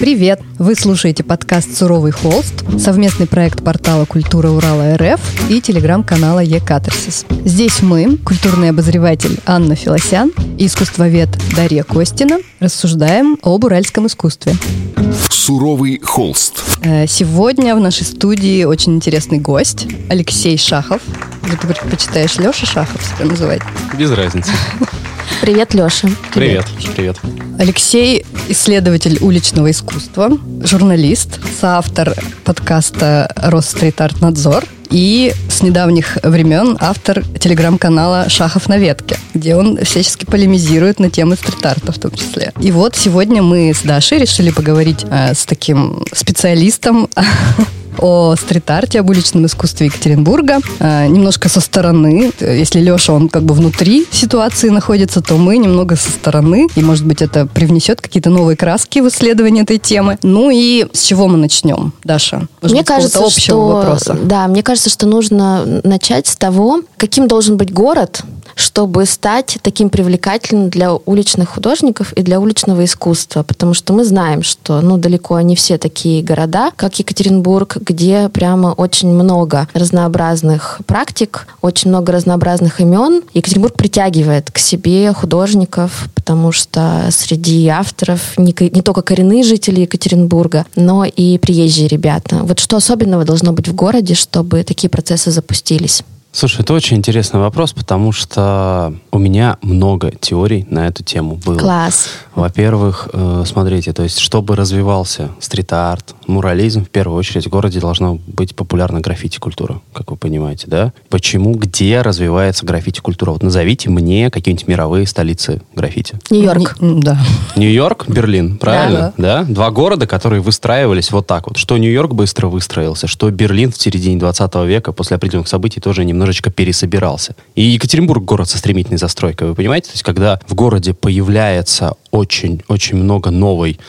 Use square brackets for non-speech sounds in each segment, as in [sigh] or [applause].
Привет! Вы слушаете подкаст «Суровый холст», совместный проект портала «Культура Урала РФ» и телеграм-канала «Е-Катарсис». Здесь мы, культурный обозреватель Анна Филосян и искусствовед Дарья Костина, рассуждаем об уральском искусстве. «Суровый холст». Э, сегодня в нашей студии очень интересный гость Алексей Шахов. Ты предпочитаешь Леша Шахов себя называть? Без разницы. [laughs] Привет, Леша. Привет. Привет. Алексей – исследователь уличного искусства, журналист, соавтор подкаста «Росстрит-арт-надзор» и с недавних времен автор телеграм-канала «Шахов на ветке», где он всячески полемизирует на темы стрит-арта в том числе. И вот сегодня мы с Дашей решили поговорить э, с таким специалистом [laughs] о стрит-арте, об уличном искусстве Екатеринбурга. Э, немножко со стороны. Если Леша, он как бы внутри ситуации находится, то мы немного со стороны. И, может быть, это привнесет какие-то новые краски в исследование этой темы. Ну и с чего мы начнем, Даша? Может мне быть, кажется, общего что, вопроса. Да, мне кажется, что нужно начать с того, каким должен быть город, чтобы стать таким привлекательным для уличных художников и для уличного искусства, потому что мы знаем, что ну, далеко не все такие города, как Екатеринбург, где прямо очень много разнообразных практик, очень много разнообразных имен. Екатеринбург притягивает к себе художников, потому что среди авторов не, не только коренные жители Екатеринбурга, но и приезжие ребята. Вот что особенного должно быть в городе, чтобы такие процессы запустились? Слушай, это очень интересный вопрос, потому что у меня много теорий на эту тему было. Класс. Во-первых, э, смотрите, то есть, чтобы развивался стрит-арт, мурализм, в первую очередь в городе должна быть популярна граффити-культура, как вы понимаете, да? Почему, где развивается граффити-культура? Вот назовите мне какие-нибудь мировые столицы граффити. Нью-Йорк. Да. Нью-Йорк, Берлин, правильно? Да. да. Два города, которые выстраивались вот так вот. Что Нью-Йорк быстро выстроился, что Берлин в середине 20 века после определенных событий тоже немного немножечко пересобирался. И Екатеринбург город со стремительной застройкой, вы понимаете? То есть, когда в городе появляется очень-очень много новой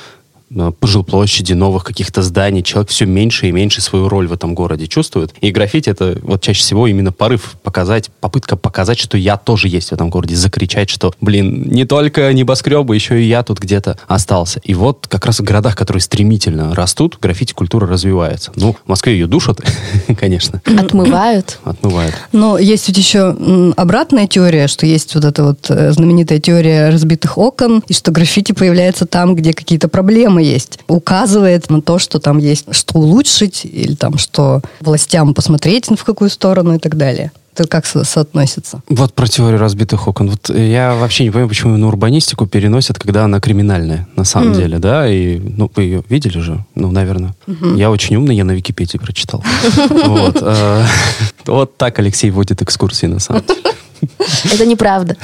жилплощади, новых каких-то зданий. Человек все меньше и меньше свою роль в этом городе чувствует. И граффити это вот чаще всего именно порыв показать, попытка показать, что я тоже есть в этом городе, закричать, что, блин, не только небоскребы, еще и я тут где-то остался. И вот как раз в городах, которые стремительно растут, граффити-культура развивается. Ну, в Москве ее душат, [laughs] конечно. Отмывают. [clears throat] Отмывают. Но есть ведь еще обратная теория, что есть вот эта вот э, знаменитая теория разбитых окон, и что граффити появляется там, где какие-то проблемы есть. Указывает на то, что там есть что улучшить или там что властям посмотреть в какую сторону и так далее. Это как со соотносится? Вот про теорию разбитых окон. Вот я вообще не понимаю, почему на урбанистику переносят, когда она криминальная, на самом mm. деле, да? И, ну, вы ее видели же? Ну, наверное. Mm-hmm. Я очень умный, я на Википедии прочитал. [laughs] Э, [laughs] вот так Алексей вводит экскурсии, на самом деле. Это неправда.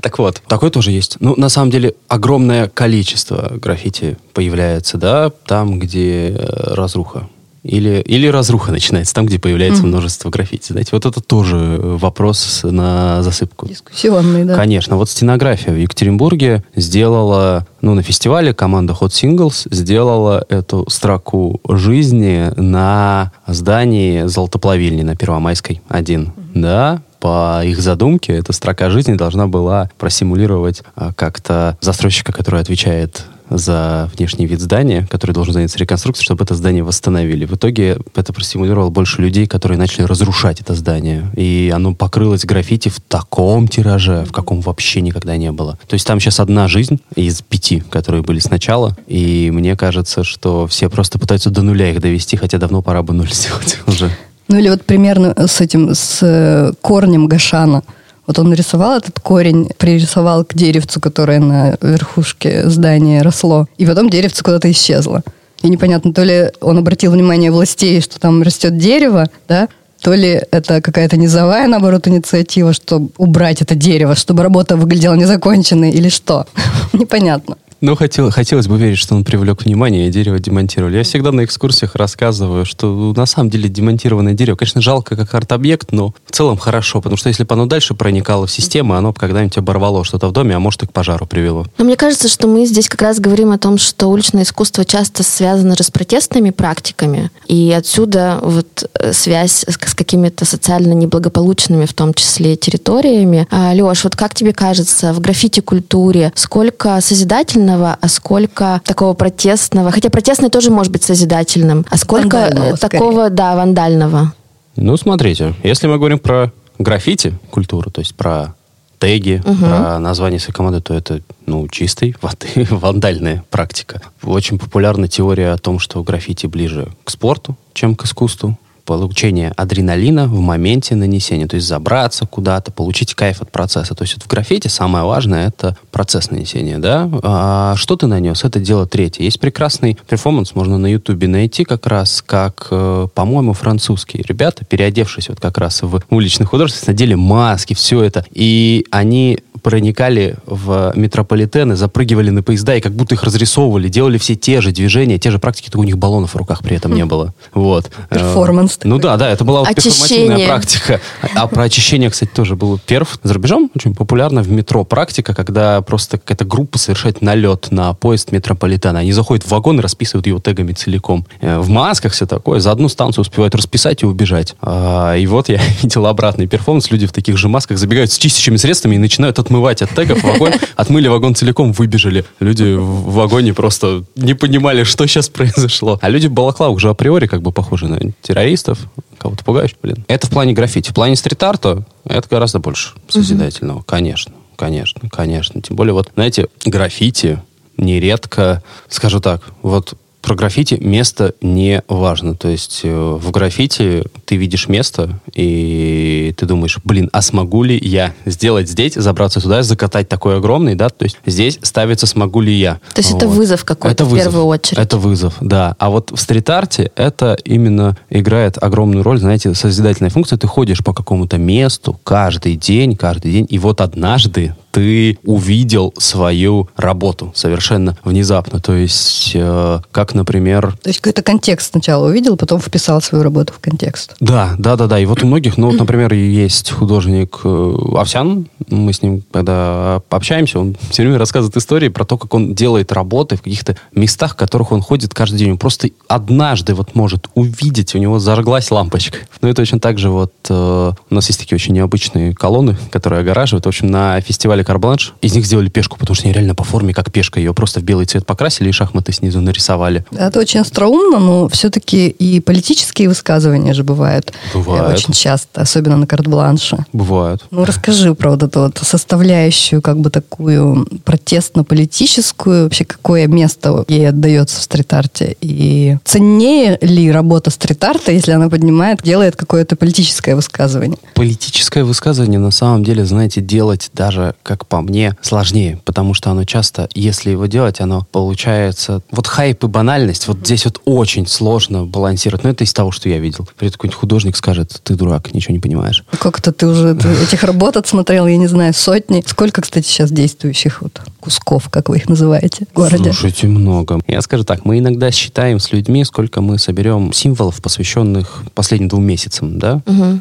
Так вот, такое тоже есть. Ну, на самом деле, огромное количество граффити появляется, да, там, где э, разруха. Или, или разруха начинается там, где появляется mm. множество граффити. Знаете, вот это тоже вопрос на засыпку. Дискуссионный, да. Конечно. Вот стенография в Екатеринбурге сделала, ну, на фестивале команда Hot Singles сделала эту строку жизни на здании Золотоплавильни на Первомайской 1. Mm-hmm. Да, по их задумке эта строка жизни должна была просимулировать а, как-то застройщика, который отвечает за внешний вид здания, который должен заняться реконструкцией, чтобы это здание восстановили. В итоге это простимулировало больше людей, которые начали разрушать это здание. И оно покрылось граффити в таком тираже, в каком вообще никогда не было. То есть там сейчас одна жизнь из пяти, которые были сначала. И мне кажется, что все просто пытаются до нуля их довести, хотя давно пора бы нуль [laughs] сделать уже. Ну или вот примерно с этим, с э, корнем Гашана. Вот он нарисовал этот корень, пририсовал к деревцу, которое на верхушке здания росло. И потом деревце куда-то исчезло. И непонятно, то ли он обратил внимание властей, что там растет дерево, да, то ли это какая-то низовая, наоборот, инициатива, чтобы убрать это дерево, чтобы работа выглядела незаконченной, или что? [laughs] Непонятно. Ну, хотел, хотелось бы верить, что он привлек внимание, и дерево демонтировали. Я всегда на экскурсиях рассказываю, что на самом деле демонтированное дерево, конечно, жалко как арт-объект, но в целом хорошо, потому что если бы оно дальше проникало в систему, оно бы когда-нибудь оборвало что-то в доме, а может и к пожару привело. Но мне кажется, что мы здесь как раз говорим о том, что уличное искусство часто связано с протестными практиками, и отсюда вот э, связь с, с какими-то социально неблагополучными, в том числе, территориями. А, Леш, вот как тебе кажется, в граффити-культуре сколько созидательно созидательного, а сколько такого протестного. Хотя протестный тоже может быть созидательным. А сколько вандального, такого, скорее. да, вандального. Ну, смотрите, если мы говорим про граффити культуру, то есть про теги, угу. про название своей команды, то это ну, чистой воды, [laughs] вандальная практика. Очень популярна теория о том, что граффити ближе к спорту, чем к искусству получение адреналина в моменте нанесения. То есть забраться куда-то, получить кайф от процесса. То есть вот в граффити самое важное — это процесс нанесения, да? А что ты нанес? Это дело третье. Есть прекрасный перформанс, можно на ютубе найти как раз, как, э, по-моему, французские ребята, переодевшись вот как раз в уличных художеств, надели маски, все это. И они проникали в метрополитены, запрыгивали на поезда и как будто их разрисовывали, делали все те же движения, те же практики, только у них баллонов в руках при этом не было. Вот. Перформанс. Ну да, да, это была перформативная практика. А про очищение, кстати, тоже был перв. За рубежом очень популярна в метро практика, когда просто какая-то группа совершает налет на поезд метрополитена. Они заходят в вагон и расписывают его тегами целиком. Э, в масках все такое. За одну станцию успевают расписать и убежать. А, и вот я [laughs] видел обратный перформанс. Люди в таких же масках забегают с чистящими средствами и начинают отмывать от тегов вагон. [laughs] Отмыли вагон целиком, выбежали. Люди в вагоне просто не понимали, что сейчас произошло. А люди в балаклавах уже априори как бы похожи на террористов. Кого-то пугаешь, блин. Это в плане граффити. В плане стрит-арта это гораздо больше созидательного. Конечно, конечно, конечно. Тем более вот, знаете, граффити нередко, скажу так, вот про граффити место не важно. То есть э, в граффити ты видишь место, и ты думаешь, блин, а смогу ли я сделать здесь, забраться сюда, закатать такой огромный, да? То есть здесь ставится, смогу ли я. То есть вот. это вызов какой-то это вызов. в первую очередь. Это вызов, да. А вот в стрит-арте это именно играет огромную роль, знаете, созидательная функция. Ты ходишь по какому-то месту каждый день, каждый день, и вот однажды ты увидел свою работу совершенно внезапно. То есть, э, как, например... То есть, какой-то контекст сначала увидел, потом вписал свою работу в контекст. Да, да, да, да. И вот у многих, ну, вот, например, есть художник э, Овсян, мы с ним, когда общаемся, он все время рассказывает истории про то, как он делает работы в каких-то местах, в которых он ходит каждый день. Он просто однажды вот может увидеть, у него зажглась лампочка. Ну и точно так же вот э, у нас есть такие очень необычные колонны, которые огораживают. В общем, на фестивале карбланш. Из них сделали пешку, потому что они реально по форме как пешка. Ее просто в белый цвет покрасили и шахматы снизу нарисовали. Это очень остроумно, но все-таки и политические высказывания же бывают. Бывают. Очень часто, особенно на карт-бланше. Бывают. Ну, расскажи про вот эту вот составляющую, как бы такую протестно-политическую, вообще какое место ей отдается в стрит-арте. И ценнее ли работа стрит-арта, если она поднимает, делает какое-то политическое высказывание? Политическое высказывание, на самом деле, знаете, делать даже как по мне, сложнее, потому что оно часто, если его делать, оно получается... Вот хайп и банальность, вот здесь вот очень сложно балансировать. Но это из того, что я видел. Придет какой-нибудь художник, скажет, ты дурак, ничего не понимаешь. Как-то ты уже этих работ отсмотрел, я не знаю, сотни. Сколько, кстати, сейчас действующих вот кусков, как вы их называете, в городе? Слушайте, много. Я скажу так, мы иногда считаем с людьми, сколько мы соберем символов, посвященных последним двум месяцам, да? Угу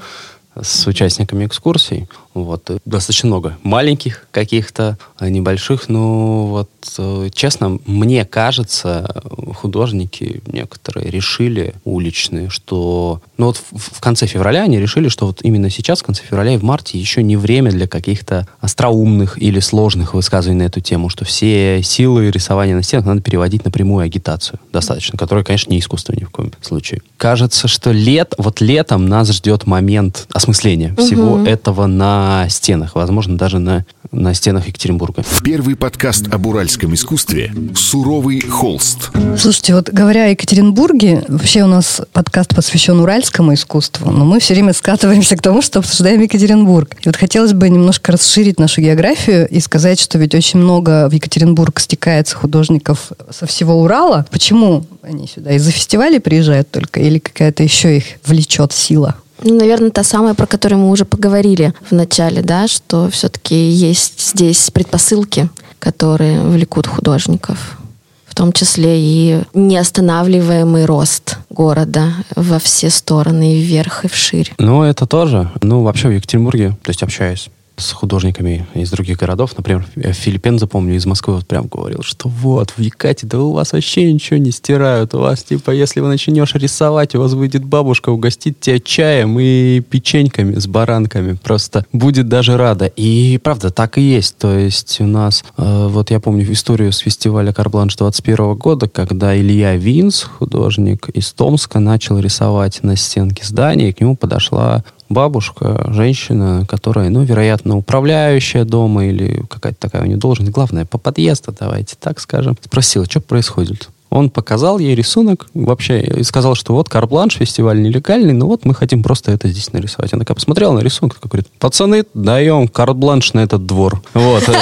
с участниками экскурсий. Вот, достаточно много маленьких каких-то, а, небольших, но вот, э, честно, мне кажется, художники некоторые решили, уличные, что, ну вот в, в конце февраля они решили, что вот именно сейчас, в конце февраля и в марте еще не время для каких-то остроумных или сложных высказываний на эту тему, что все силы рисования на стенах надо переводить на прямую агитацию достаточно, которая, конечно, не искусство ни в коем случае. Кажется, что лет, вот летом нас ждет момент осмысления угу. всего этого на на стенах, возможно, даже на, на стенах Екатеринбурга. Первый подкаст об уральском искусстве «Суровый холст». Слушайте, вот говоря о Екатеринбурге, вообще у нас подкаст посвящен уральскому искусству, но мы все время скатываемся к тому, что обсуждаем Екатеринбург. И вот хотелось бы немножко расширить нашу географию и сказать, что ведь очень много в Екатеринбург стекается художников со всего Урала. Почему они сюда? Из-за фестивалей приезжают только или какая-то еще их влечет сила? Ну, наверное, та самая, про которую мы уже поговорили в начале, да, что все-таки есть здесь предпосылки, которые влекут художников в том числе и неостанавливаемый рост города во все стороны, и вверх, и вширь. Ну, это тоже. Ну, вообще в Екатеринбурге, то есть общаясь с художниками из других городов, например, Филиппен, запомню, из Москвы вот прям говорил, что вот, в Якате, да у вас вообще ничего не стирают, у вас, типа, если вы начнешь рисовать, у вас выйдет бабушка, угостит тебя чаем и печеньками с баранками, просто будет даже рада. И правда, так и есть, то есть у нас, э, вот я помню историю с фестиваля Карбланш 21 года, когда Илья Винс, художник из Томска, начал рисовать на стенке здания, и к нему подошла бабушка, женщина, которая, ну, вероятно, управляющая дома или какая-то такая у нее должность, главное, по подъезду, давайте так скажем, спросила, что происходит. Он показал ей рисунок вообще и сказал, что вот карбланш, фестиваль нелегальный, но вот мы хотим просто это здесь нарисовать. Она такая посмотрела на рисунок, такая говорит, пацаны, даем карбланш на этот двор. Вот. [laughs]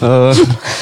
Э,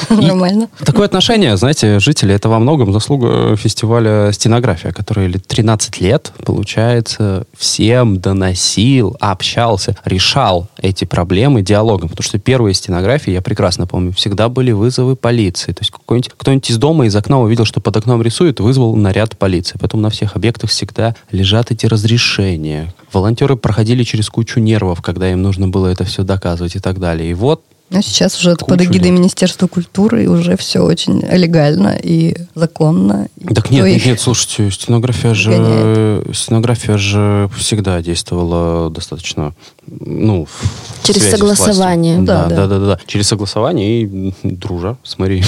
Нормально. Такое отношение, знаете, жители, это во многом заслуга фестиваля «Стенография», который 13 лет, получается, всем доносил, общался, решал эти проблемы диалогом. Потому что первые стенографии, я прекрасно помню, всегда были вызовы полиции. То есть кто-нибудь из дома из окна увидел, что под окном рисует, вызвал наряд полиции. Поэтому на всех объектах всегда лежат эти разрешения. Волонтеры проходили через кучу нервов, когда им нужно было это все доказывать и так далее. И вот а сейчас уже Кучу под эгидой лет. Министерства культуры уже все очень легально и законно. Так нет, нет, нет, слушайте, стенография же, стенография же всегда действовала достаточно, ну, через согласование. Да да, да, да, да, да. Через согласование и дружа с Марией.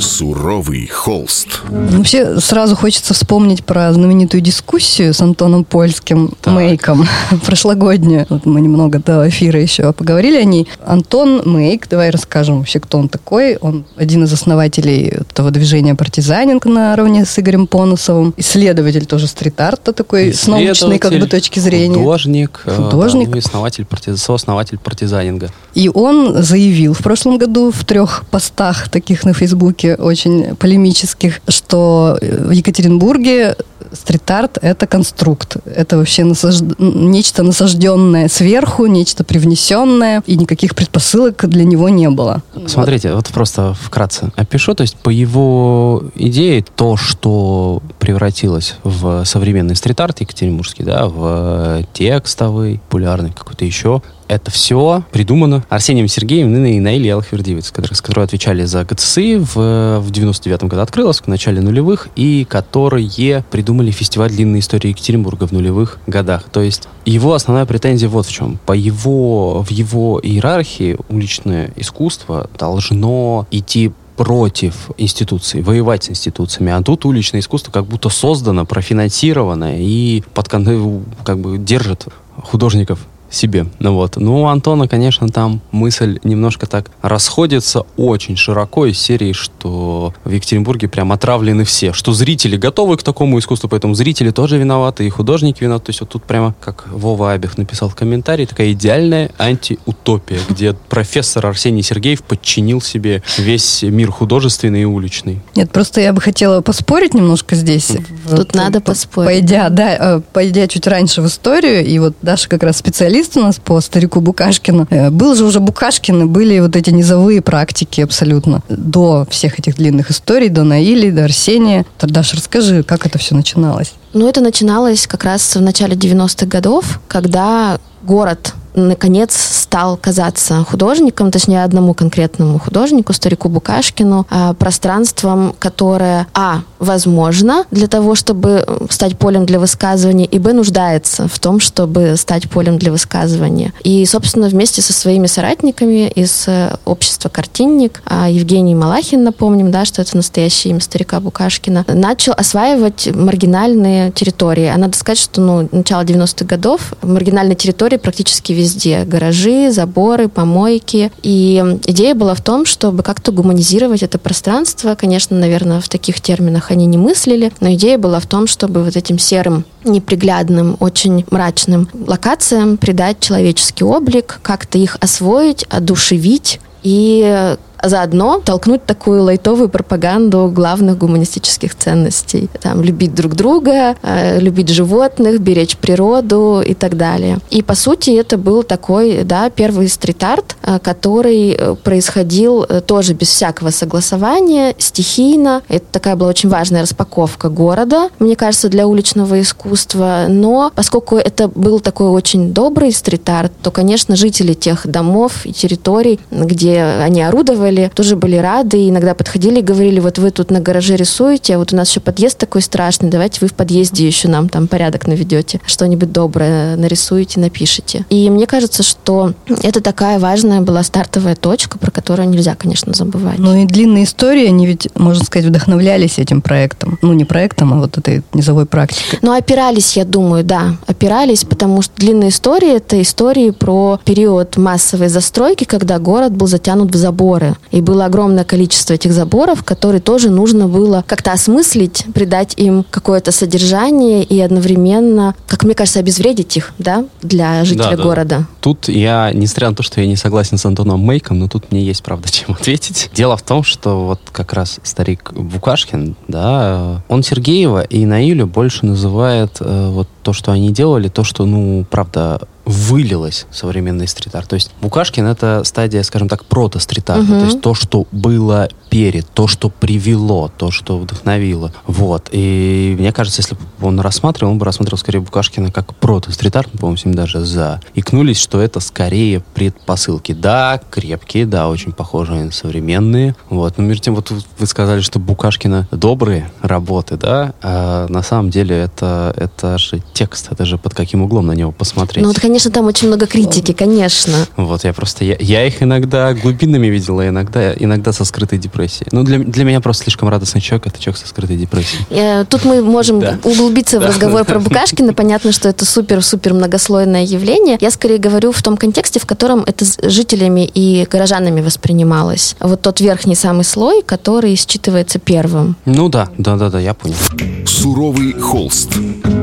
Суровый холст. Вообще сразу хочется вспомнить про знаменитую дискуссию с Антоном Польским так. Мейком [laughs] прошлогоднюю. Вот мы немного до эфира еще поговорили о ней. Антон Мейк давай расскажем вообще, кто он такой. Он один из основателей этого движения «Партизанинг» наравне с Игорем Понусовым. Исследователь тоже стрит-арта такой, с научной как бы точки зрения. Художник. Э, художник. Да, ну, основатель, сооснователь «Партизанинга». И он заявил в прошлом году в трех постах таких на Фейсбуке очень полемических, что в Екатеринбурге стрит-арт — это конструкт. Это вообще насаж... нечто насажденное сверху, нечто привнесенное, и никаких предпосылок для него не было. Смотрите, вот, вот просто вкратце опишу. То есть по его идее то, что превратилось в современный стрит-арт екатеринбургский, да, в текстовый, популярный какой-то еще, это все придумано Арсением Сергеевым и Наилей Алхвердивец, которые, с которой отвечали за ГЦСИ в, в 99-м году открылась, в начале нулевых, и которые придумали фестиваль длинной истории Екатеринбурга в нулевых годах. То есть его основная претензия вот в чем. По его, в его иерархии уличное искусство должно идти против институций, воевать с институциями. А тут уличное искусство как будто создано, профинансировано и под, как бы держит художников себе. Ну вот. Ну, у Антона, конечно, там мысль немножко так расходится очень широко из серии, что в Екатеринбурге прям отравлены все, что зрители готовы к такому искусству, поэтому зрители тоже виноваты, и художники виноваты. То есть вот тут прямо, как Вова Абих написал в комментарии, такая идеальная антиутопия, где профессор Арсений Сергеев подчинил себе весь мир художественный и уличный. Нет, просто я бы хотела поспорить немножко здесь. Тут вот, надо поспорить. Пойдя, да, э, пойдя чуть раньше в историю, и вот Даша как раз специалист специалист у нас по старику Букашкину. Э, был же уже Букашкин, были вот эти низовые практики абсолютно. До всех этих длинных историй, до Наили, до Арсения. Тардаш, расскажи, как это все начиналось? Ну, это начиналось как раз в начале 90-х годов, когда город наконец стал казаться художником, точнее одному конкретному художнику, старику Букашкину, а, пространством, которое, а, возможно для того, чтобы стать полем для высказывания, и, б, нуждается в том, чтобы стать полем для высказывания. И, собственно, вместе со своими соратниками из э, общества «Картинник», а, Евгений Малахин, напомним, да, что это настоящее имя старика Букашкина, начал осваивать маргинальные территории. А надо сказать, что ну, начало 90-х годов маргинальные территории практически везде везде. Гаражи, заборы, помойки. И идея была в том, чтобы как-то гуманизировать это пространство. Конечно, наверное, в таких терминах они не мыслили, но идея была в том, чтобы вот этим серым, неприглядным, очень мрачным локациям придать человеческий облик, как-то их освоить, одушевить и заодно толкнуть такую лайтовую пропаганду главных гуманистических ценностей. Там, любить друг друга, э, любить животных, беречь природу и так далее. И, по сути, это был такой, да, первый стрит-арт, э, который э, происходил тоже без всякого согласования, стихийно. Это такая была очень важная распаковка города, мне кажется, для уличного искусства. Но поскольку это был такой очень добрый стрит-арт, то, конечно, жители тех домов и территорий, где они орудовали, тоже были рады и иногда подходили и говорили, вот вы тут на гараже рисуете, а вот у нас еще подъезд такой страшный, давайте вы в подъезде еще нам там порядок наведете, что-нибудь доброе нарисуете, напишите. И мне кажется, что это такая важная была стартовая точка, про которую нельзя, конечно, забывать. Ну и длинные истории, они ведь, можно сказать, вдохновлялись этим проектом. Ну, не проектом, а вот этой низовой практикой. Ну, опирались, я думаю, да, опирались, потому что длинные истории — это истории про период массовой застройки, когда город был затянут в заборы. И было огромное количество этих заборов, которые тоже нужно было как-то осмыслить, придать им какое-то содержание и одновременно, как мне кажется, обезвредить их, да, для жителя да, города. Да. Тут я, несмотря на то, что я не согласен с Антоном Мейком, но тут мне есть, правда, [laughs] чем ответить. Дело в том, что вот как раз старик Букашкин, да, он Сергеева и Наилю больше называет э, вот то, что они делали, то, что, ну, правда, вылилось современный стрит-арт. То есть Букашкин — это стадия, скажем так, прото-стрит-арта. Угу. То есть то, что было перед, то, что привело, то, что вдохновило. Вот. И мне кажется, если бы он рассматривал, он бы рассматривал скорее Букашкина как прото-стрит-арт, мы, по-моему, с ним даже за. Икнулись, что это скорее предпосылки. Да, крепкие, да, очень похожие на современные. Вот. Но между тем, вот вы сказали, что Букашкина добрые работы, да, а на самом деле это, это же текст, это же под каким углом на него посмотреть. Ну, вот, конечно, там очень много критики, конечно. Вот, я просто, я, я их иногда глубинными видела, иногда, иногда со скрытой депрессией. Ну, для, для меня просто слишком радостный человек, это человек со скрытой депрессией. Э, тут мы можем да. углубиться в разговор про [laughs] Букашкина. Понятно, что это супер-супер многослойное явление. Я скорее говорю в том контексте, в котором это жителями и горожанами воспринималось. Вот тот верхний самый слой, который считывается первым. Ну да, да-да-да, я понял. Суровый холст.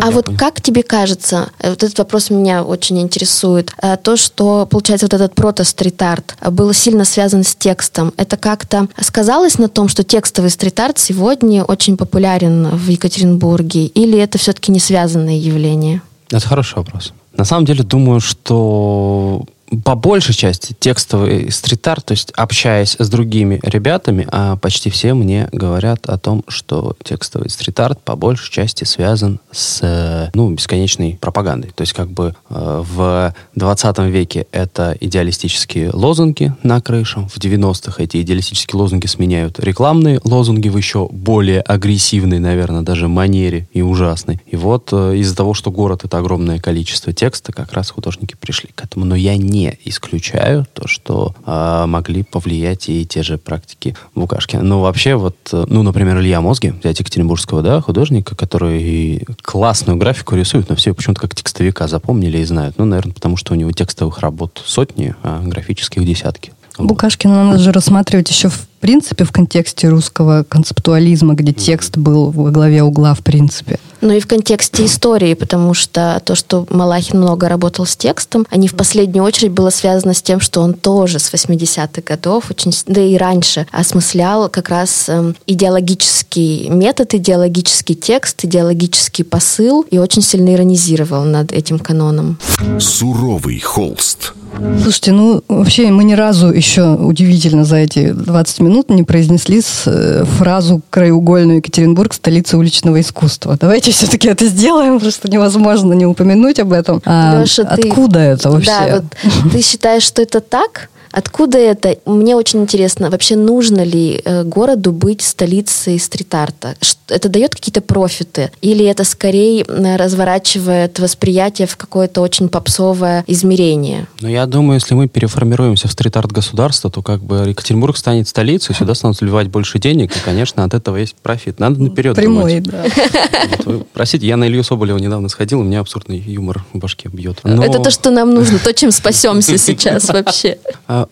А вот как тебе кажется, э, вот этот вопрос меня очень интересует, э, то, что, получается, вот этот прото-стрит-арт был сильно связан с текстом, это как-то сказалось на том, что текстовый стрит-арт сегодня очень популярен в Екатеринбурге, или это все-таки не связанное явление? Это хороший вопрос. На самом деле, думаю, что по большей части текстовый стрит-арт, то есть общаясь с другими ребятами, а почти все мне говорят о том, что текстовый стрит-арт по большей части связан с ну, бесконечной пропагандой. То есть как бы э, в 20 веке это идеалистические лозунги на крышах, в 90-х эти идеалистические лозунги сменяют рекламные лозунги в еще более агрессивной, наверное, даже манере и ужасной. И вот э, из-за того, что город это огромное количество текста, как раз художники пришли к этому. Но я не не исключаю то, что э, могли повлиять и те же практики Букашкина. Ну, вообще, вот, ну, например, Илья Мозги, взять екатеринбургского, да, художника, который классную графику рисует, но все почему-то как текстовика запомнили и знают. Ну, наверное, потому что у него текстовых работ сотни, а графических десятки. Букашкина надо же рассматривать еще в принципе в контексте русского концептуализма, где текст был во главе угла в принципе. Ну и в контексте истории, потому что то, что Малахин много работал с текстом, они в последнюю очередь было связано с тем, что он тоже с 80-х годов, очень, да и раньше, осмыслял как раз э, идеологический метод, идеологический текст, идеологический посыл и очень сильно иронизировал над этим каноном. Суровый холст. Слушайте, ну вообще мы ни разу еще удивительно за эти 20 минут не произнесли э, фразу краеугольную Екатеринбург столица уличного искусства. Давайте все-таки это сделаем, что невозможно не упомянуть об этом. А Леша, откуда ты... это вообще? Да, вот ты считаешь, что это так? Откуда это? Мне очень интересно, вообще нужно ли э, городу быть столицей стрит-арта? Это дает какие-то профиты? Или это скорее разворачивает восприятие в какое-то очень попсовое измерение? Ну, я думаю, если мы переформируемся в стрит-арт государства, то как бы Екатеринбург станет столицей, сюда станут вливать больше денег, и, конечно, от этого есть профит. Надо наперед Прямой, думать. да. [laughs] Вот простите, я на Илью Соболева недавно сходил, у меня абсурдный юмор в башке бьет. Но... Это то, что нам нужно, то, чем спасемся сейчас вообще.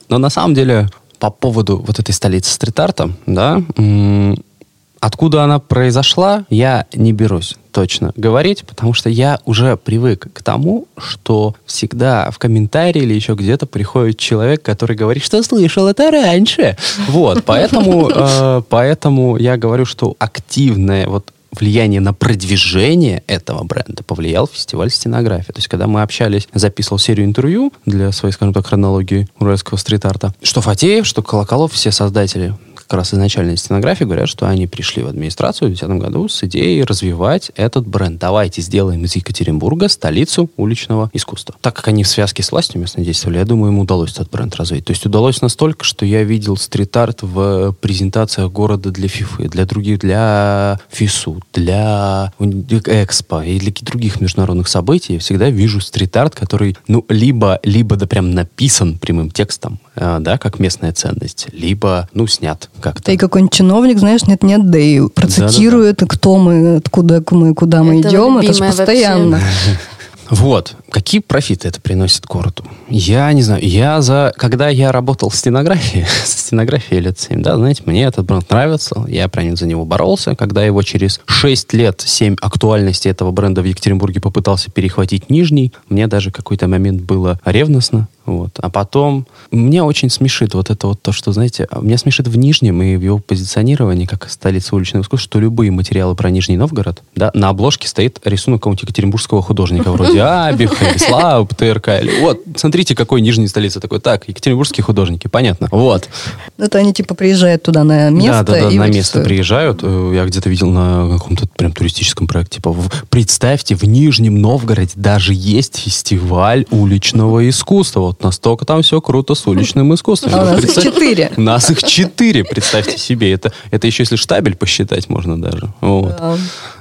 Но на самом деле по поводу вот этой столицы стрит-арта, да, Откуда она произошла, я не берусь точно говорить, потому что я уже привык к тому, что всегда в комментарии или еще где-то приходит человек, который говорит, что слышал это раньше. Вот, поэтому, э, поэтому я говорю, что активное вот влияние на продвижение этого бренда повлиял фестиваль стенографии. То есть, когда мы общались, записывал серию интервью для своей, скажем так, хронологии уральского стрит-арта, что Фатеев, что Колоколов, все создатели как раз изначальной стенографии говорят, что они пришли в администрацию в 2010 году с идеей развивать этот бренд. Давайте сделаем из Екатеринбурга столицу уличного искусства. Так как они в связке с властью местно действовали, я думаю, им удалось этот бренд развить. То есть удалось настолько, что я видел стрит-арт в презентациях города для ФИФы, для других, для ФИСУ, для Экспо и для других международных событий. Я всегда вижу стрит-арт, который, ну, либо, либо да прям написан прямым текстом, э, да, как местная ценность, либо, ну, снят как-то. Да и какой-нибудь чиновник, знаешь, нет-нет, да и процитирует, да, да, да. кто мы, откуда мы, куда мы это идем. Это же постоянно. [laughs] Вот. Какие профиты это приносит городу? Я не знаю. Я за... Когда я работал в стенографии, [laughs] с стенографией лет 7, да, знаете, мне этот бренд нравится. Я прям за него боролся. Когда его через 6 лет, 7 актуальности этого бренда в Екатеринбурге попытался перехватить Нижний, мне даже какой-то момент было ревностно. Вот. А потом мне очень смешит вот это вот то, что, знаете, меня смешит в Нижнем и в его позиционировании как столица уличного искусства, что любые материалы про Нижний Новгород, да, на обложке стоит рисунок какого-нибудь екатеринбургского художника, вроде [laughs] Абиха, или Слава, ПТРК, или вот, смотрите, какой Нижний столица такой. Так, екатеринбургские художники, понятно. Вот. Это они типа приезжают туда на место Да, да, да, на место приезжают. Э, я где-то видел на каком-то прям туристическом проекте. Типа, представьте, в Нижнем Новгороде даже есть фестиваль уличного искусства вот настолько там все круто с уличным искусством. А у нас их четыре. Нас их четыре, представьте себе. Это, это еще если штабель посчитать можно даже. Вот. Да.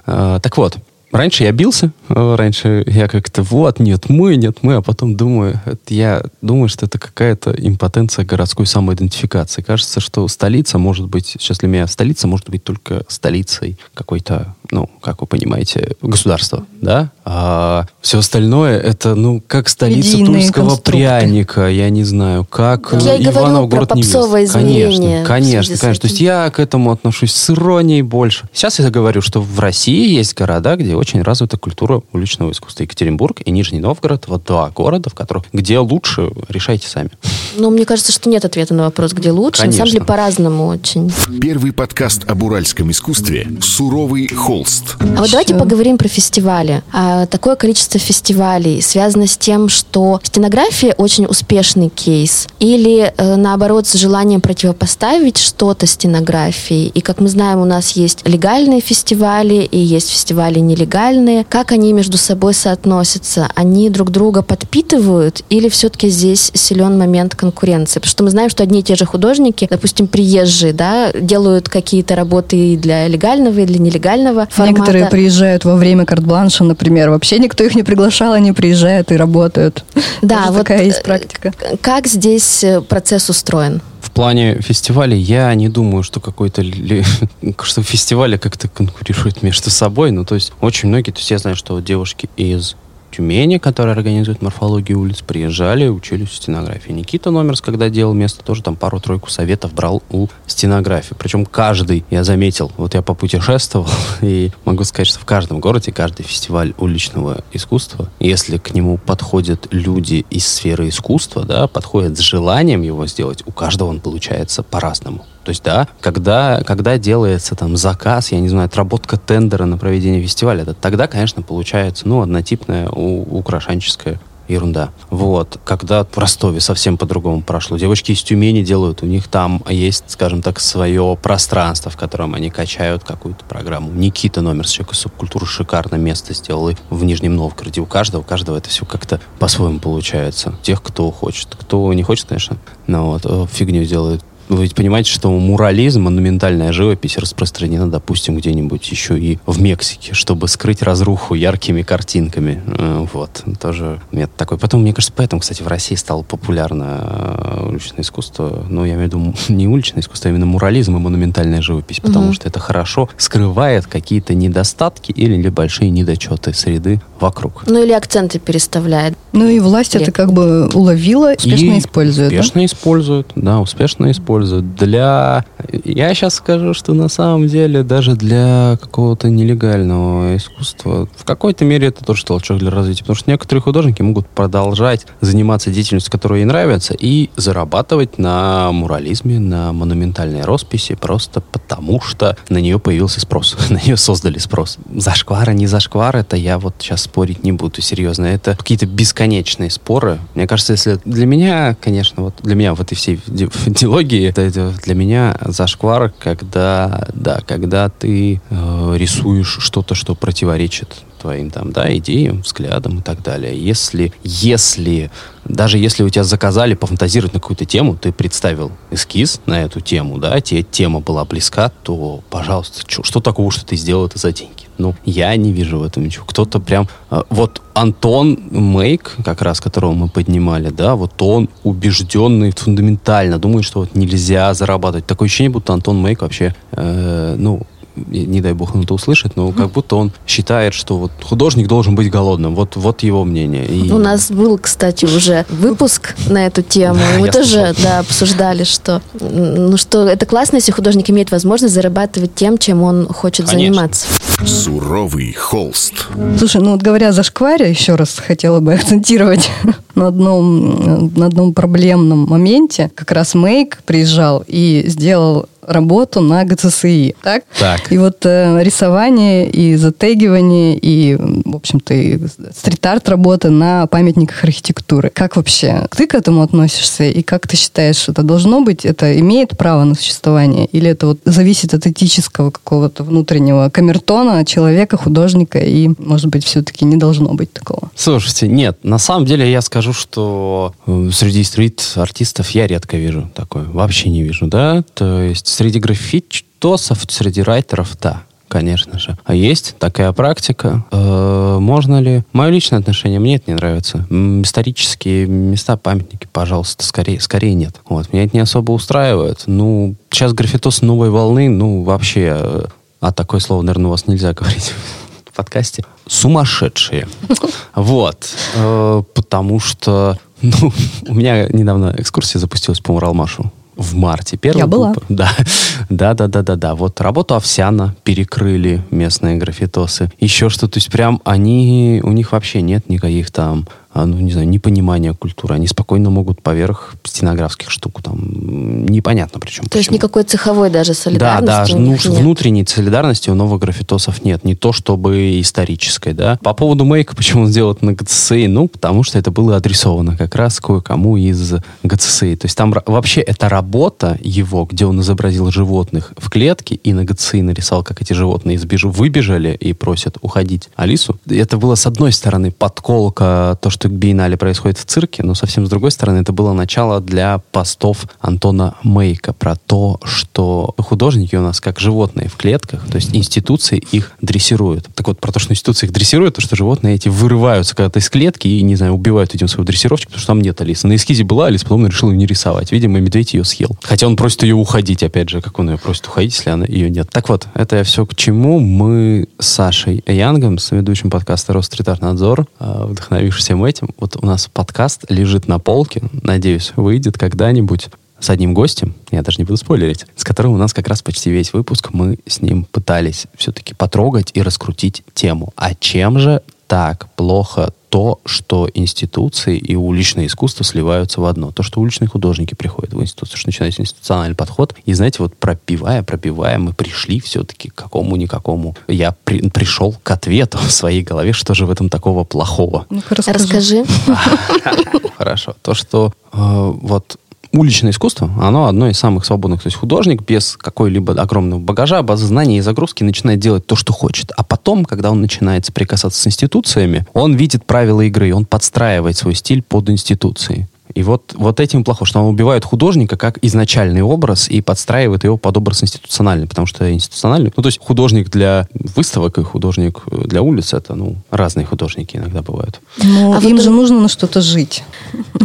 А, так вот, Раньше я бился, э, раньше я как-то вот, нет мы, нет мы, а потом думаю, я думаю, что это какая-то импотенция городской самоидентификации. Кажется, что столица может быть, сейчас для меня столица может быть только столицей какой-то, ну, как вы понимаете, государства, да? А все остальное это, ну, как столица Медийные тульского пряника, я не знаю, как я и Иванов город попсовое Конечно, конечно, конечно. То есть я к этому отношусь с иронией больше. Сейчас я говорю, что в России есть города, где очень развита культура уличного искусства. Екатеринбург и Нижний Новгород, вот два города, в которых, где лучше, решайте сами. Ну, мне кажется, что нет ответа на вопрос, где лучше. Конечно. На самом деле по-разному очень. Первый подкаст об уральском искусстве «Суровый холст». А вот давайте поговорим про фестивали. А, такое количество фестивалей связано с тем, что стенография очень успешный кейс, или э, наоборот с желанием противопоставить что-то стенографии. И как мы знаем, у нас есть легальные фестивали и есть фестивали нелегальные. Как они между собой соотносятся? Они друг друга подпитывают или все-таки здесь силен момент конкуренции? Потому что мы знаем, что одни и те же художники, допустим, приезжие, да, делают какие-то работы и для легального, и для нелегального формата. Некоторые приезжают во время карт-бланша, например. Вообще никто их не приглашал, они приезжают и работают. [laughs] Да, Тоже вот такая есть э, практика. Как здесь э, процесс устроен? В плане фестивалей я не думаю, что какой-то ли- [laughs] что фестивали как-то конкурируют между собой. Ну, то есть очень многие, то есть я знаю, что девушки из Тюмени, которые организуют морфологию улиц, приезжали, учились в стенографии. Никита Номерс, когда делал место, тоже там пару-тройку советов брал у стенографии. Причем каждый, я заметил, вот я попутешествовал, [laughs] и могу сказать, что в каждом городе, каждый фестиваль уличного искусства, если к нему подходят люди из сферы искусства, да, подходят с желанием его сделать, у каждого он получается по-разному. То есть, да, когда, когда делается там заказ, я не знаю, отработка тендера на проведение фестиваля, это тогда, конечно, получается, ну, однотипная у, украшенческая ерунда. Вот. Когда в Ростове совсем по-другому прошло. Девочки из Тюмени делают, у них там есть, скажем так, свое пространство, в котором они качают какую-то программу. Никита номер с человека субкультуры шикарно место сделал и в Нижнем Новгороде. У каждого, у каждого это все как-то по-своему получается. Тех, кто хочет. Кто не хочет, конечно, но вот э, фигню делают. Вы ведь понимаете, что мурализм, монументальная живопись распространена, допустим, где-нибудь еще и в Мексике, чтобы скрыть разруху яркими картинками. Э, Вот. Тоже метод такой. Потом, мне кажется, поэтому, кстати, в России стало популярно э, уличное искусство. Ну, я имею в виду [laughs] не уличное искусство, а именно мурализм и монументальная живопись, потому Мгм. что это хорошо скрывает какие-то недостатки или небольшие недочеты среды вокруг. Ну или акценты переставляет. Ну и власть это Лек. как бы уловила, успешно И использует. да? Успешно используют, да, успешно используют. Используют для... Я сейчас скажу, что на самом деле даже для какого-то нелегального искусства в какой-то мере это тоже толчок для развития. Потому что некоторые художники могут продолжать заниматься деятельностью, которая им нравится, и зарабатывать на мурализме, на монументальной росписи, просто потому что на нее появился спрос. [laughs] на нее создали спрос. Зашквар, не зашквар, это я вот сейчас спорить не буду серьезно. Это какие-то бесконечные споры. Мне кажется, если для меня, конечно, вот для меня в этой всей диалогии, [laughs] это для меня зашквар, когда, да, когда ты э, рисуешь что-то, что противоречит твоим там, да, идеям, взглядам и так далее. Если, если, даже если у тебя заказали пофантазировать на какую-то тему, ты представил эскиз на эту тему, да, тебе тема была близка, то, пожалуйста, что, что такого, что ты сделал это за деньги? Ну, я не вижу в этом ничего. Кто-то прям... Э, вот Антон Мейк, как раз которого мы поднимали, да, вот он убежденный фундаментально, думает, что вот нельзя зарабатывать. Такое ощущение, будто Антон Мейк вообще, э, ну, не дай бог он это услышит, но как будто он считает, что вот художник должен быть голодным. Вот, вот его мнение. И... У нас был, кстати, уже выпуск на эту тему. Мы тоже да, обсуждали, что, ну, что это классно, если художник имеет возможность зарабатывать тем, чем он хочет Конечно. заниматься. Суровый холст. Слушай, ну вот говоря за шкваря, еще раз хотела бы [laughs] акцентировать на одном, на одном проблемном моменте. Как раз Мейк приезжал и сделал работу на ГЦСИ, так? Так. И вот э, рисование и затегивание и, в общем-то, и стрит-арт работа на памятниках архитектуры. Как вообще? Ты к этому относишься? И как ты считаешь, это должно быть, это имеет право на существование? Или это вот зависит от этического какого-то внутреннего камертона человека, художника? И, может быть, все-таки не должно быть такого? Слушайте, нет, на самом деле я скажу, что э, среди стрит-артистов я редко вижу такое, вообще не вижу, да, то есть Среди граффитосов, среди райтеров, да, конечно же. А есть такая практика. Э, можно ли... Мое личное отношение, мне это не нравится. Исторические места, памятники, пожалуйста, скорее, скорее нет. Вот, меня это не особо устраивает. Ну, сейчас граффитос новой волны, ну, вообще... Э, а такое слово, наверное, у вас нельзя [laughs] говорить в подкасте. Сумасшедшие. Вот. Э, потому что... Ну, [laughs] у меня недавно экскурсия запустилась по Уралмашу в марте. Первая Я была. [laughs] Да. да, да, да, да, да. Вот работу Овсяна перекрыли местные графитосы. Еще что, то есть прям они, у них вообще нет никаких там ну, не знаю, непонимания культуры. Они спокойно могут поверх стенографских штук там непонятно причем. То почему. есть никакой цеховой даже солидарности? Да, да, ну, внутренней солидарности у новых графитосов нет. Не то чтобы исторической, да. По поводу мейка, почему он сделал на ГЦСИ? Ну, потому что это было адресовано как раз кое-кому из ГЦСИ. То есть там вообще эта работа его, где он изобразил животных в клетке и на ГЦСИ нарисовал, как эти животные избеж... выбежали и просят уходить Алису. Это было, с одной стороны, подколка, то, что что биеннале происходит в цирке, но совсем с другой стороны это было начало для постов Антона Мейка про то, что художники у нас как животные в клетках, то есть институции их дрессируют. Так вот, про то, что институции их дрессируют, то, что животные эти вырываются когда-то из клетки и, не знаю, убивают этим своего дрессировщика, потому что там нет Алисы. На эскизе была Алиса, потом решил ее не рисовать. Видимо, медведь ее съел. Хотя он просит ее уходить, опять же, как он ее просит уходить, если она ее нет. Так вот, это все к чему мы с Сашей Янгом, с ведущим подкаста Ростритарнадзор, а, вдохновившись мы этим. Вот у нас подкаст лежит на полке, надеюсь, выйдет когда-нибудь с одним гостем, я даже не буду спойлерить, с которым у нас как раз почти весь выпуск мы с ним пытались все-таки потрогать и раскрутить тему. А чем же так плохо то, что институции и уличное искусство сливаются в одно. То, что уличные художники приходят в институцию, что начинается институциональный подход. И, знаете, вот пропивая, пропивая, мы пришли все-таки к какому-никакому. Я при, пришел к ответу в своей голове, что же в этом такого плохого. ну расскажи. [laughs] Хорошо. То, что э, вот уличное искусство, оно одно из самых свободных. То есть художник без какой-либо огромного багажа, базы знаний и загрузки начинает делать то, что хочет. А потом, когда он начинает соприкасаться с институциями, он видит правила игры, он подстраивает свой стиль под институции. И вот, вот этим плохо, что он убивает художника как изначальный образ и подстраивает его под образ институциональный, потому что институциональный, ну, то есть художник для выставок и художник для улиц, это, ну, разные художники иногда бывают. Но а им вот... же нужно на что-то жить.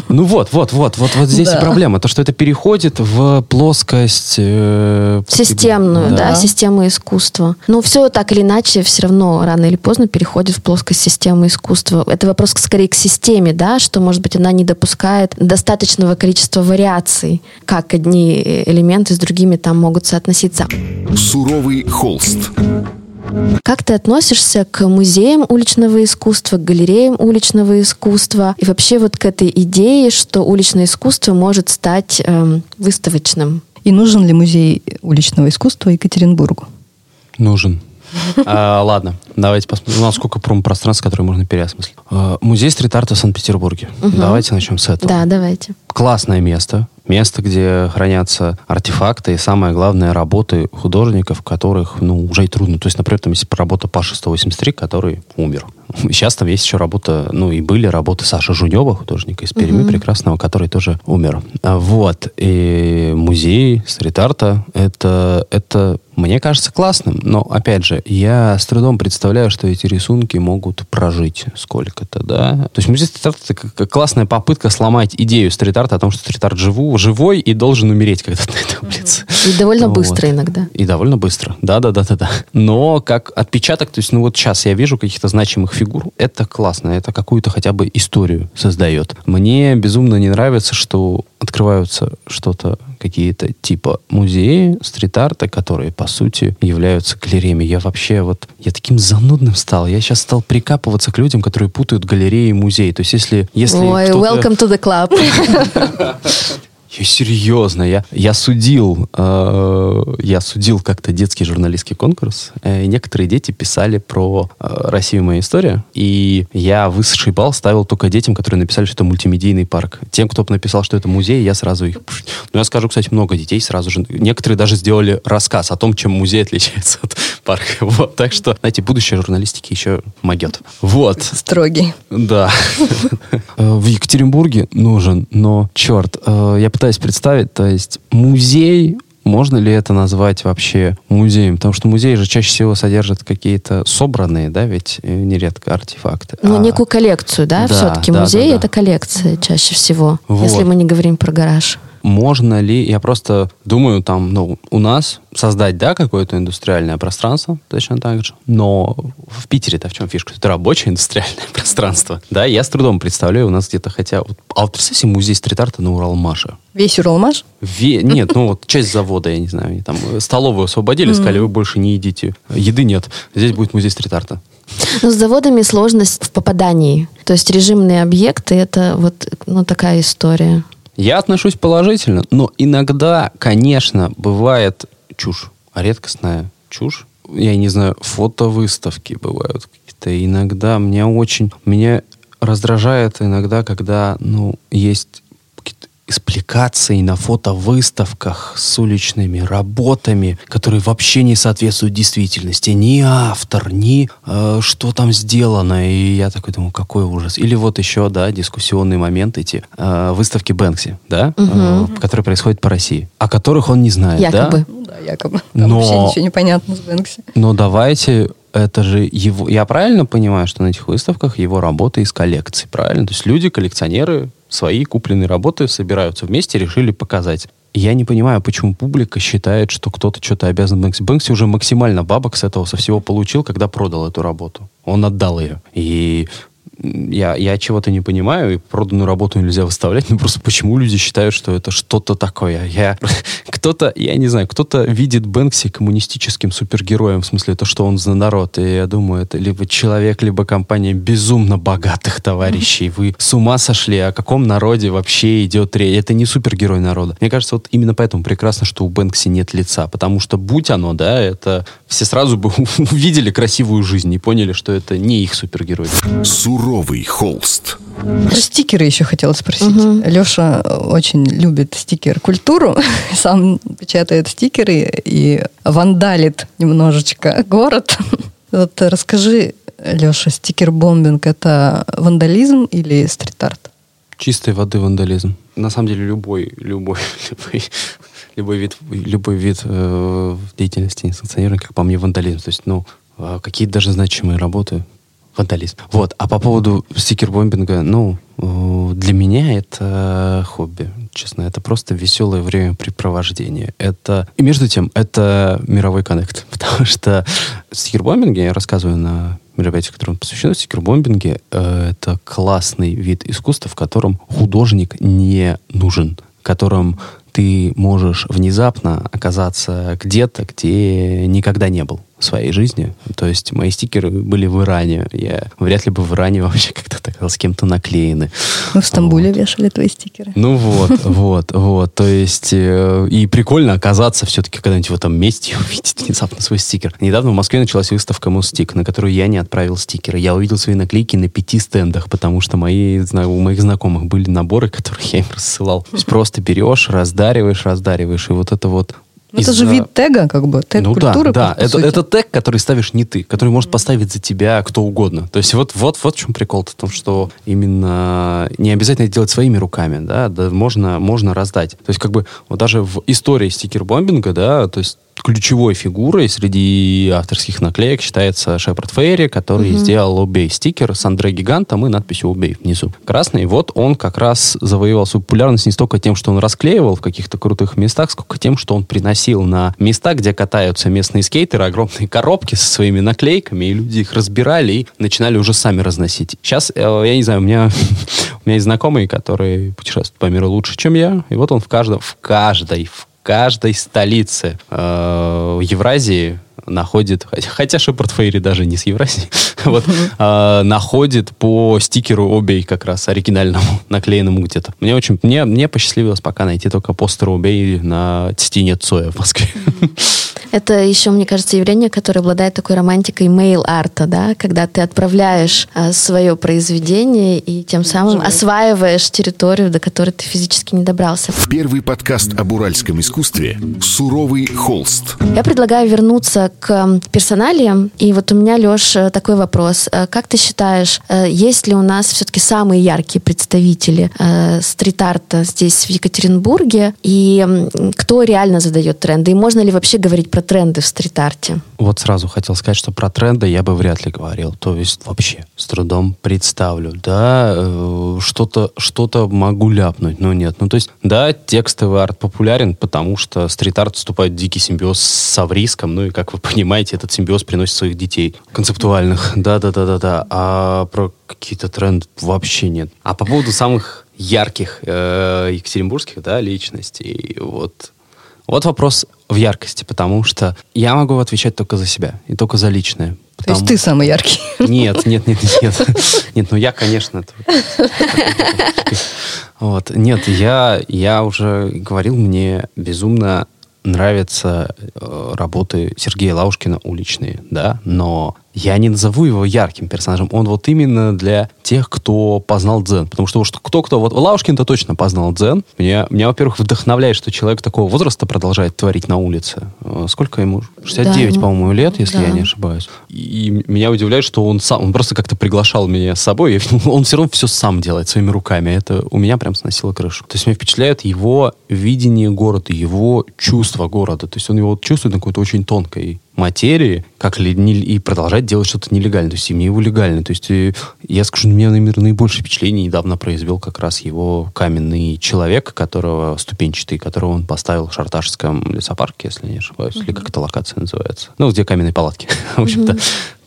Ну вот, вот, вот, вот, вот здесь да. и проблема, то, что это переходит в плоскость... Э, Системную, да. да, систему искусства. Но все так или иначе все равно рано или поздно переходит в плоскость системы искусства. Это вопрос скорее к системе, да, что, может быть, она не допускает достаточного количества вариаций, как одни элементы с другими там могут соотноситься. Суровый холст. Как ты относишься к музеям уличного искусства, к галереям уличного искусства и вообще вот к этой идее, что уличное искусство может стать эм, выставочным? И нужен ли музей уличного искусства Екатеринбургу? Нужен. [laughs] А, ладно, давайте посмотрим. У нас сколько пространств, которые можно переосмыслить. А, музей стрит-арта в Санкт-Петербурге. Угу. Давайте начнем с этого. Да, давайте. Классное место место, где хранятся артефакты и, самое главное, работы художников, которых, ну, уже и трудно. То есть, например, там есть работа Паши 183, который умер. [laughs] Сейчас там есть еще работа, ну, и были работы Саши Жунева, художника из Перми, угу. прекрасного, который тоже умер. А вот. И музей стрит-арта, это, это мне кажется классным, но, опять же, я с трудом представляю, что эти рисунки могут прожить сколько-то, да. То есть музей стрит-арта — это классная попытка сломать идею стрит-арта о том, что стрит-арт живу, живой и должен умереть когда-то [laughs] на этой улице. И довольно вот. быстро иногда. И довольно быстро. Да-да-да-да-да. Но как отпечаток, то есть, ну вот сейчас я вижу каких-то значимых фигур, это классно, это какую-то хотя бы историю создает. Мне безумно не нравится, что открываются что-то, какие-то типа музеи стрит-арта, которые, по сути, являются галереями. Я вообще вот, я таким занудным стал. Я сейчас стал прикапываться к людям, которые путают галереи и музей. То есть если... если Ой, welcome to the club. [laughs] Я серьезно, я, я судил, э, я судил как-то детский журналистский конкурс, э, и некоторые дети писали про э, Россию моя история, и я высший балл ставил только детям, которые написали, что это мультимедийный парк. Тем, кто написал, что это музей, я сразу их... Ну, я скажу, кстати, много детей сразу же... Некоторые даже сделали рассказ о том, чем музей отличается от парка. [laughs] Вот, так что, знаете, будущее журналистики еще могет. Вот. Строгий. Да. [laughs] Э, в Екатеринбурге нужен, но, черт, э, я пытаюсь представить, то есть музей, можно ли это назвать вообще музеем? Потому что музей же чаще всего содержит какие-то собранные, да, ведь э, нередко артефакты. Ну, а... некую коллекцию, да, да все-таки да, музей да, да. это коллекция чаще всего, вот. если мы не говорим про гараж можно ли, я просто думаю, там, ну, у нас создать, да, какое-то индустриальное пространство, точно так же, но в Питере-то в чем фишка? Это рабочее индустриальное [laughs] пространство, да, я с трудом представляю, у нас где-то хотя, вот, а вот представьте музей стрит-арта на Уралмаше. Весь Уралмаш? Ве... Нет, ну вот часть завода, я не знаю, они там столовую освободили, сказали, вы больше не едите, еды нет, здесь будет музей стрит-арта. Ну, с заводами сложность в попадании. То есть режимные объекты это вот ну, такая история. Я отношусь положительно, но иногда, конечно, бывает чушь, редкостная чушь. Я не знаю, фотовыставки бывают какие-то. Иногда меня очень... Меня раздражает иногда, когда, ну, есть экспликаций на фотовыставках с уличными работами, которые вообще не соответствуют действительности. Ни автор, ни э, что там сделано. И я такой думаю, какой ужас. Или вот еще, да, дискуссионный момент эти э, выставки Бэнкси, да, угу. э, которые происходят по России, о которых он не знает, якобы. да? Ну да, якобы. Там Но... вообще ничего не понятно с Бэнкси. Но давайте это же его... Я правильно понимаю, что на этих выставках его работы из коллекции, правильно? То есть люди, коллекционеры, свои купленные работы собираются вместе, решили показать. Я не понимаю, почему публика считает, что кто-то что-то обязан Бэнкси. Бэнкси уже максимально бабок с этого со всего получил, когда продал эту работу. Он отдал ее. И я, я чего-то не понимаю, и проданную работу нельзя выставлять, ну просто почему люди считают, что это что-то такое? Я, [laughs] кто-то, я не знаю, кто-то видит Бэнкси коммунистическим супергероем, в смысле, это что он за народ, и я думаю, это либо человек, либо компания безумно богатых товарищей. Вы с ума сошли, о каком народе вообще идет речь? Это не супергерой народа. Мне кажется, вот именно поэтому прекрасно, что у Бэнкси нет лица, потому что будь оно, да, это все сразу бы [laughs] увидели красивую жизнь и поняли, что это не их супергерой. Суровый холст. Про стикеры еще хотела спросить. Угу. Леша очень любит стикер-культуру, [laughs] сам печатает стикеры и вандалит немножечко город. [laughs] Вот расскажи, Леша, стикер-бомбинг – это вандализм или стрит-арт? Чистой воды вандализм. На самом деле любой, любой, [laughs] любой любой вид, любой вид э, деятельности несанкционированный, как по мне, вандализм. То есть, ну, э, какие-то даже значимые работы вандализм. Вот. А по поводу стикер-бомбинга, ну, э, для меня это хобби. честно. Это просто веселое времяпрепровождение. Это... И между тем, это мировой коннект. [laughs] Потому что стикербомбинги, я рассказываю на мероприятие, которому посвящено стикербомбинге, э, это классный вид искусства, в котором художник не нужен, в котором ты можешь внезапно оказаться где-то, где никогда не был своей жизни. То есть мои стикеры были в Иране. Я вряд ли бы в Иране [laughs] вообще как-то с кем-то наклеены. Мы в Стамбуле вот. вешали твои стикеры. Ну вот, [laughs] вот, вот. То есть э, и прикольно оказаться все-таки когда-нибудь в этом месте и [laughs] увидеть внезапно свой стикер. Недавно в Москве началась выставка Мустик, на которую я не отправил стикеры. Я увидел свои наклейки на пяти стендах, потому что мои, у моих знакомых были наборы, которые я им рассылал. То есть просто берешь, раздариваешь, раздариваешь, и вот это вот ну, это же вид тега, как бы, тег ну, культуры. Да, да. это, это тег, который ставишь не ты, который может поставить за тебя кто угодно. То есть вот, вот, вот в чем прикол в том, что именно не обязательно делать своими руками, да, да можно, можно раздать. То есть как бы вот даже в истории стикер-бомбинга, да, то есть ключевой фигурой среди авторских наклеек считается Шепард Фейри, который угу. сделал «Убей» стикер с Андре Гигантом и надписью «Убей» внизу. Красный, вот он как раз завоевал свою популярность не столько тем, что он расклеивал в каких-то крутых местах, сколько тем, что он приносил на места, где катаются местные скейтеры, огромные коробки со своими наклейками, и люди их разбирали и начинали уже сами разносить. Сейчас, э, я не знаю, у меня, [laughs] у меня есть знакомый, который путешествует по миру лучше, чем я, и вот он в каждом, в каждой, в каждой столице э, Евразии находит, хотя Шепард Фейри даже не с Евразии, [laughs] вот, э, находит по стикеру Обей как раз оригинальному, [laughs] наклеенному где-то. Мне очень, мне, мне посчастливилось пока найти только постер Обей на стене Цоя в Москве. Это еще, мне кажется, явление, которое обладает такой романтикой мейл-арта, да, когда ты отправляешь а, свое произведение и тем самым Живой. осваиваешь территорию, до которой ты физически не добрался. Первый подкаст об уральском искусстве «Суровый холст». Я предлагаю вернуться к персоналиям. И вот у меня, Леш, такой вопрос. Э, как ты считаешь, э, есть ли у нас все-таки самые яркие представители э, стрит-арта здесь, в Екатеринбурге? И кто реально задает тренды? И можно ли вообще говорить про тренды в стрит-арте? Вот сразу хотел сказать, что про тренды я бы вряд ли говорил. То есть вообще с трудом представлю. Да, э, что-то что могу ляпнуть, но нет. Ну то есть, да, текстовый арт популярен, потому что стрит-арт вступает в дикий симбиоз с авриском. Ну и, как вы понимаете, этот симбиоз приносит своих детей концептуальных. Да-да-да-да-да. А про какие-то тренды вообще нет. А по поводу самых ярких э, екатеринбургских да, личностей, вот вот вопрос в яркости, потому что я могу отвечать только за себя и только за личное. Потому... То есть ты самый яркий? Нет, нет, нет, нет. [laughs] Нет, ну я, конечно. [laughs] Вот. Нет, я, я уже говорил, мне безумно нравятся э, работы Сергея Лаушкина уличные, да, но я не назову его ярким персонажем. Он вот именно для тех, кто познал дзен. Потому что кто-кто... Вот Лаушкин-то точно познал дзен. Меня, меня, во-первых, вдохновляет, что человек такого возраста продолжает творить на улице. Э, сколько ему? 69, да, по-моему, лет, если да. я не ошибаюсь. И меня удивляет, что он сам... Он просто как-то приглашал меня с собой. И [laughs] он все равно все сам делает своими руками. Это у меня прям сносило крышу. То есть меня впечатляет его видение города, его чувство города. То есть он его чувствует на какой-то очень тонкой материи, как ли не, и продолжать делать что-то нелегальное, то есть и мне его легально. То есть и, э, я скажу, мне, наверное, наибольшее впечатление недавно произвел как раз его каменный человек, которого ступенчатый, которого он поставил в Шарташском лесопарке, если не ошибаюсь, mm-hmm. или как эта локация называется. Ну, где каменные палатки, [laughs] в общем-то. Mm-hmm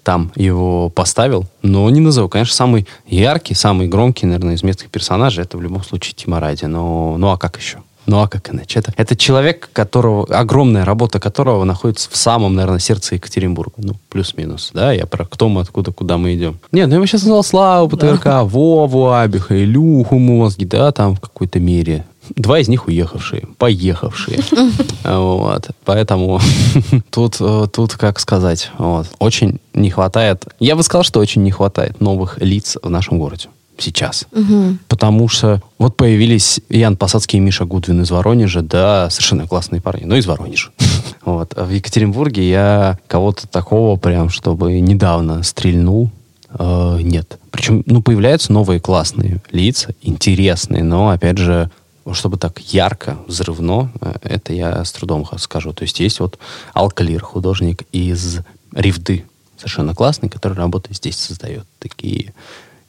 там его поставил, но не назову. Конечно, самый яркий, самый громкий, наверное, из местных персонажей это в любом случае Тима Ради. Но, ну а как еще? Ну а как иначе? Это, это человек, которого, огромная работа которого находится в самом, наверное, сердце Екатеринбурга. Ну, плюс-минус. Да, я про кто мы, откуда, куда мы идем. Нет, ну я бы сейчас назвал Славу ПТРК, да. Вову Абиха, Илюху Мозги, да, там в какой-то мере. Два из них уехавшие, поехавшие. [laughs] Вот. Поэтому [laughs] тут, э, тут, как сказать, вот, очень не хватает, я бы сказал, что очень не хватает новых лиц в нашем городе сейчас. Угу. Потому что вот появились Ян Посадский и Миша Гудвин из Воронежа, да, совершенно классные парни, но из Воронежа. [laughs] Вот. А в Екатеринбурге я кого-то такого прям, чтобы недавно стрельнул, э, нет. Причем, ну, появляются новые классные лица, интересные, но, опять же, чтобы так ярко, взрывно, э, это я с трудом скажу. То есть есть вот Алклир, художник из Ривды, совершенно классный, который работает здесь, создает такие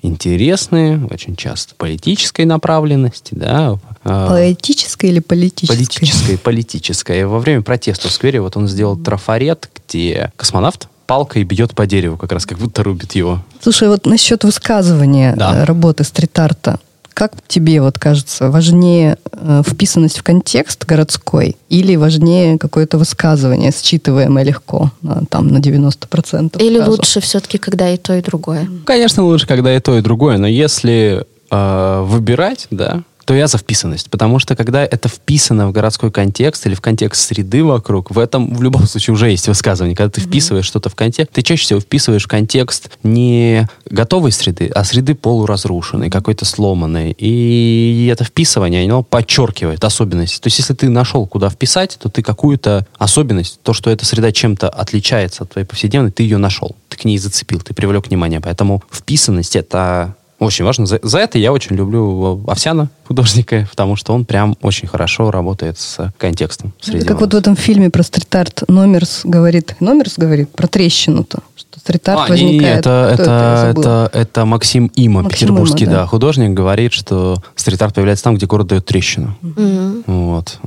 интересные, очень часто политической направленности, да. А, политической или политической? Политической, политической. Во время протеста в сквере вот он сделал трафарет, где космонавт палкой бьет по дереву, как раз как будто рубит его. Слушай, вот насчет высказывания да. Э, работы стрит-арта. Как тебе вот кажется, важнее э, вписанность в контекст городской или важнее какое-то высказывание, считываемое легко, на, там на 90%? Или сразу? лучше все-таки, когда и то, и другое? Конечно, лучше, когда и то, и другое, но если э, выбирать, да, то я за вписанность. Потому что когда это вписано в городской контекст или в контекст среды вокруг, в этом в любом случае уже есть высказывание. Когда ты вписываешь что-то в контекст, ты чаще всего вписываешь в контекст не готовой среды, а среды полуразрушенной, какой-то сломанной. И это вписывание, оно подчеркивает особенности. То есть если ты нашел, куда вписать, то ты какую-то особенность, то, что эта среда чем-то отличается от твоей повседневной, ты ее нашел. Ты к ней зацепил, ты привлек внимание. Поэтому вписанность — это очень важно. За, за это я очень люблю Овсяна, художника, потому что он прям очень хорошо работает с контекстом. Среди как вот в этом фильме про стрит-арт Номерс говорит, Номерс говорит про трещину-то, стрит-арт а, возникает. Не, не, это, это, это, это Максим Има, Максим петербургский Има, да. Да, художник, говорит, что стрит-арт появляется там, где город дает трещину. Mm-hmm. Вот.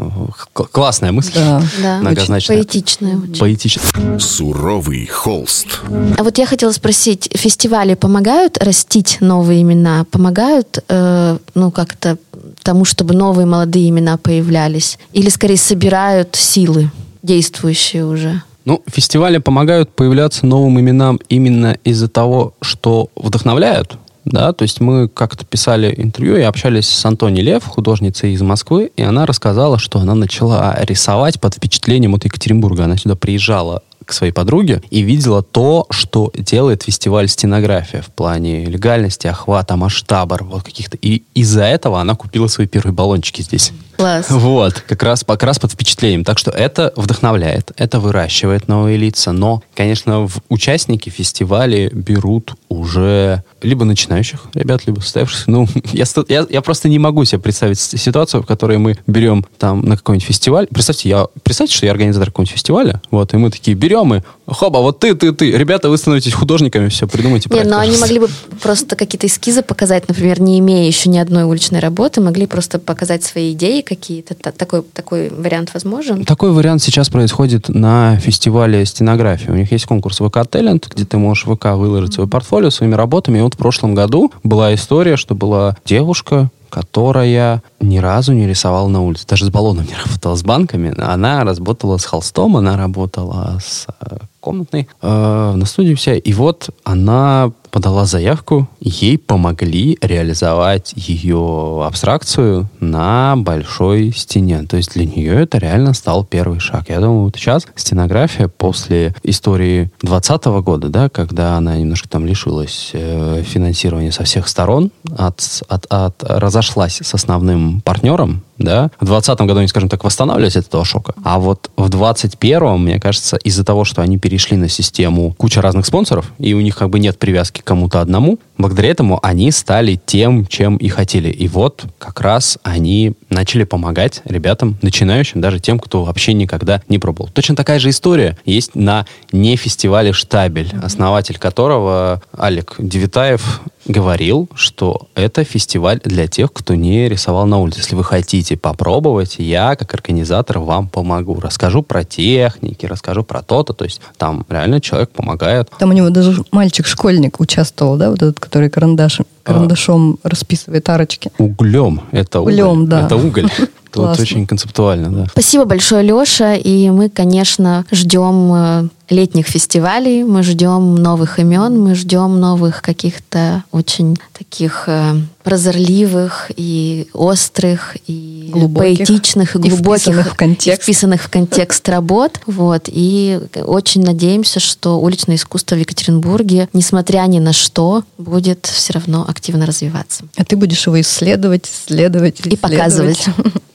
Классная мысль. Да, да. Многозначная. Очень поэтичная. Очень. Поэтичная. Суровый холст. А вот я хотела спросить, фестивали помогают растить новые имена, помогают, э, ну, как-то тому, чтобы новые молодые имена появлялись? Или скорее собирают силы, действующие уже? Ну, фестивали помогают появляться новым именам именно из-за того, что вдохновляют, да, то есть мы как-то писали интервью и общались с Антони Лев, художницей из Москвы, и она рассказала, что она начала рисовать под впечатлением от Екатеринбурга. Она сюда приезжала к своей подруге и видела то, что делает фестиваль стенография в плане легальности, охвата, масштаба, вот каких-то. И из-за этого она купила свои первые баллончики здесь. Класс. [laughs] Вот, как раз, как раз под впечатлением. Так что это вдохновляет, это выращивает новые лица. Но, конечно, в участники фестиваля берут уже либо начинающих ребят, либо состоявшихся. Ну, [laughs] я, я, я просто не могу себе представить ситуацию, в которой мы берем там на какой-нибудь фестиваль. Представьте, я, представьте, что я организатор какого-нибудь фестиваля, вот, и мы такие берем и хоба, вот ты, ты, ты. Ребята, вы становитесь художниками, все, придумайте Нет, но они могли бы просто какие-то эскизы показать, например, не имея еще ни одной уличной работы, могли просто показать свои идеи какие-то. Такой, такой вариант возможен? Такой вариант сейчас происходит на фестивале стенографии. У них есть конкурс ВК Талент, где ты можешь ВК выложить свое портфолио своими работами. И вот в прошлом году была история, что была девушка, которая ни разу не рисовала на улице. Даже с баллоном не работала, с банками. Она работала с холстом, она работала с э, комнатной э, на студии вся. И вот она подала заявку, ей помогли реализовать ее абстракцию на большой стене. То есть для нее это реально стал первый шаг. Я думаю, вот сейчас стенография после истории 2020 года, да, когда она немножко там лишилась э, финансирования со всех сторон, от, от, от, разошлась с основным партнером, да. В 2020 году они, скажем так, восстанавливались от этого шока. А вот в 2021, мне кажется, из-за того, что они перешли на систему куча разных спонсоров, и у них как бы нет привязки кому-то одному, благодаря этому они стали тем, чем и хотели. И вот как раз они начали помогать ребятам, начинающим, даже тем, кто вообще никогда не пробовал. Точно такая же история есть на не фестивале «Штабель», основатель которого Алик Девитаев говорил, что это фестиваль для тех, кто не рисовал на улице. Если вы хотите попробовать, я, как организатор, вам помогу. Расскажу про техники, расскажу про то-то. То есть там реально человек помогает. Там у него даже мальчик-школьник участвовал, да, вот этот, который карандашом, карандашом а, расписывает арочки. Углем. Это уголь. Углем, да. Это уголь. [laughs] Вот очень концептуально, да. Спасибо большое, Леша. И мы, конечно, ждем э, летних фестивалей, мы ждем новых имен, мы ждем новых каких-то очень таких э, прозорливых и острых и глубоких, поэтичных и глубоких и вписанных в контекст, и вписанных в контекст работ. Вот. И очень надеемся, что уличное искусство в Екатеринбурге, несмотря ни на что, будет все равно активно развиваться. А ты будешь его исследовать, исследовать, исследовать. и показывать.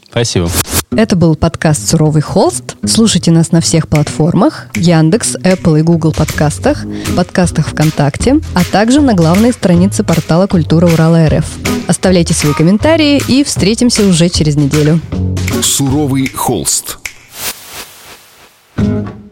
Спасибо. Это был подкаст «Суровый холст». Слушайте нас на всех платформах Яндекс, Apple и Google подкастах, подкастах ВКонтакте, а также на главной странице портала «Культура Урала РФ». Оставляйте свои комментарии и встретимся уже через неделю. «Суровый холст». thank you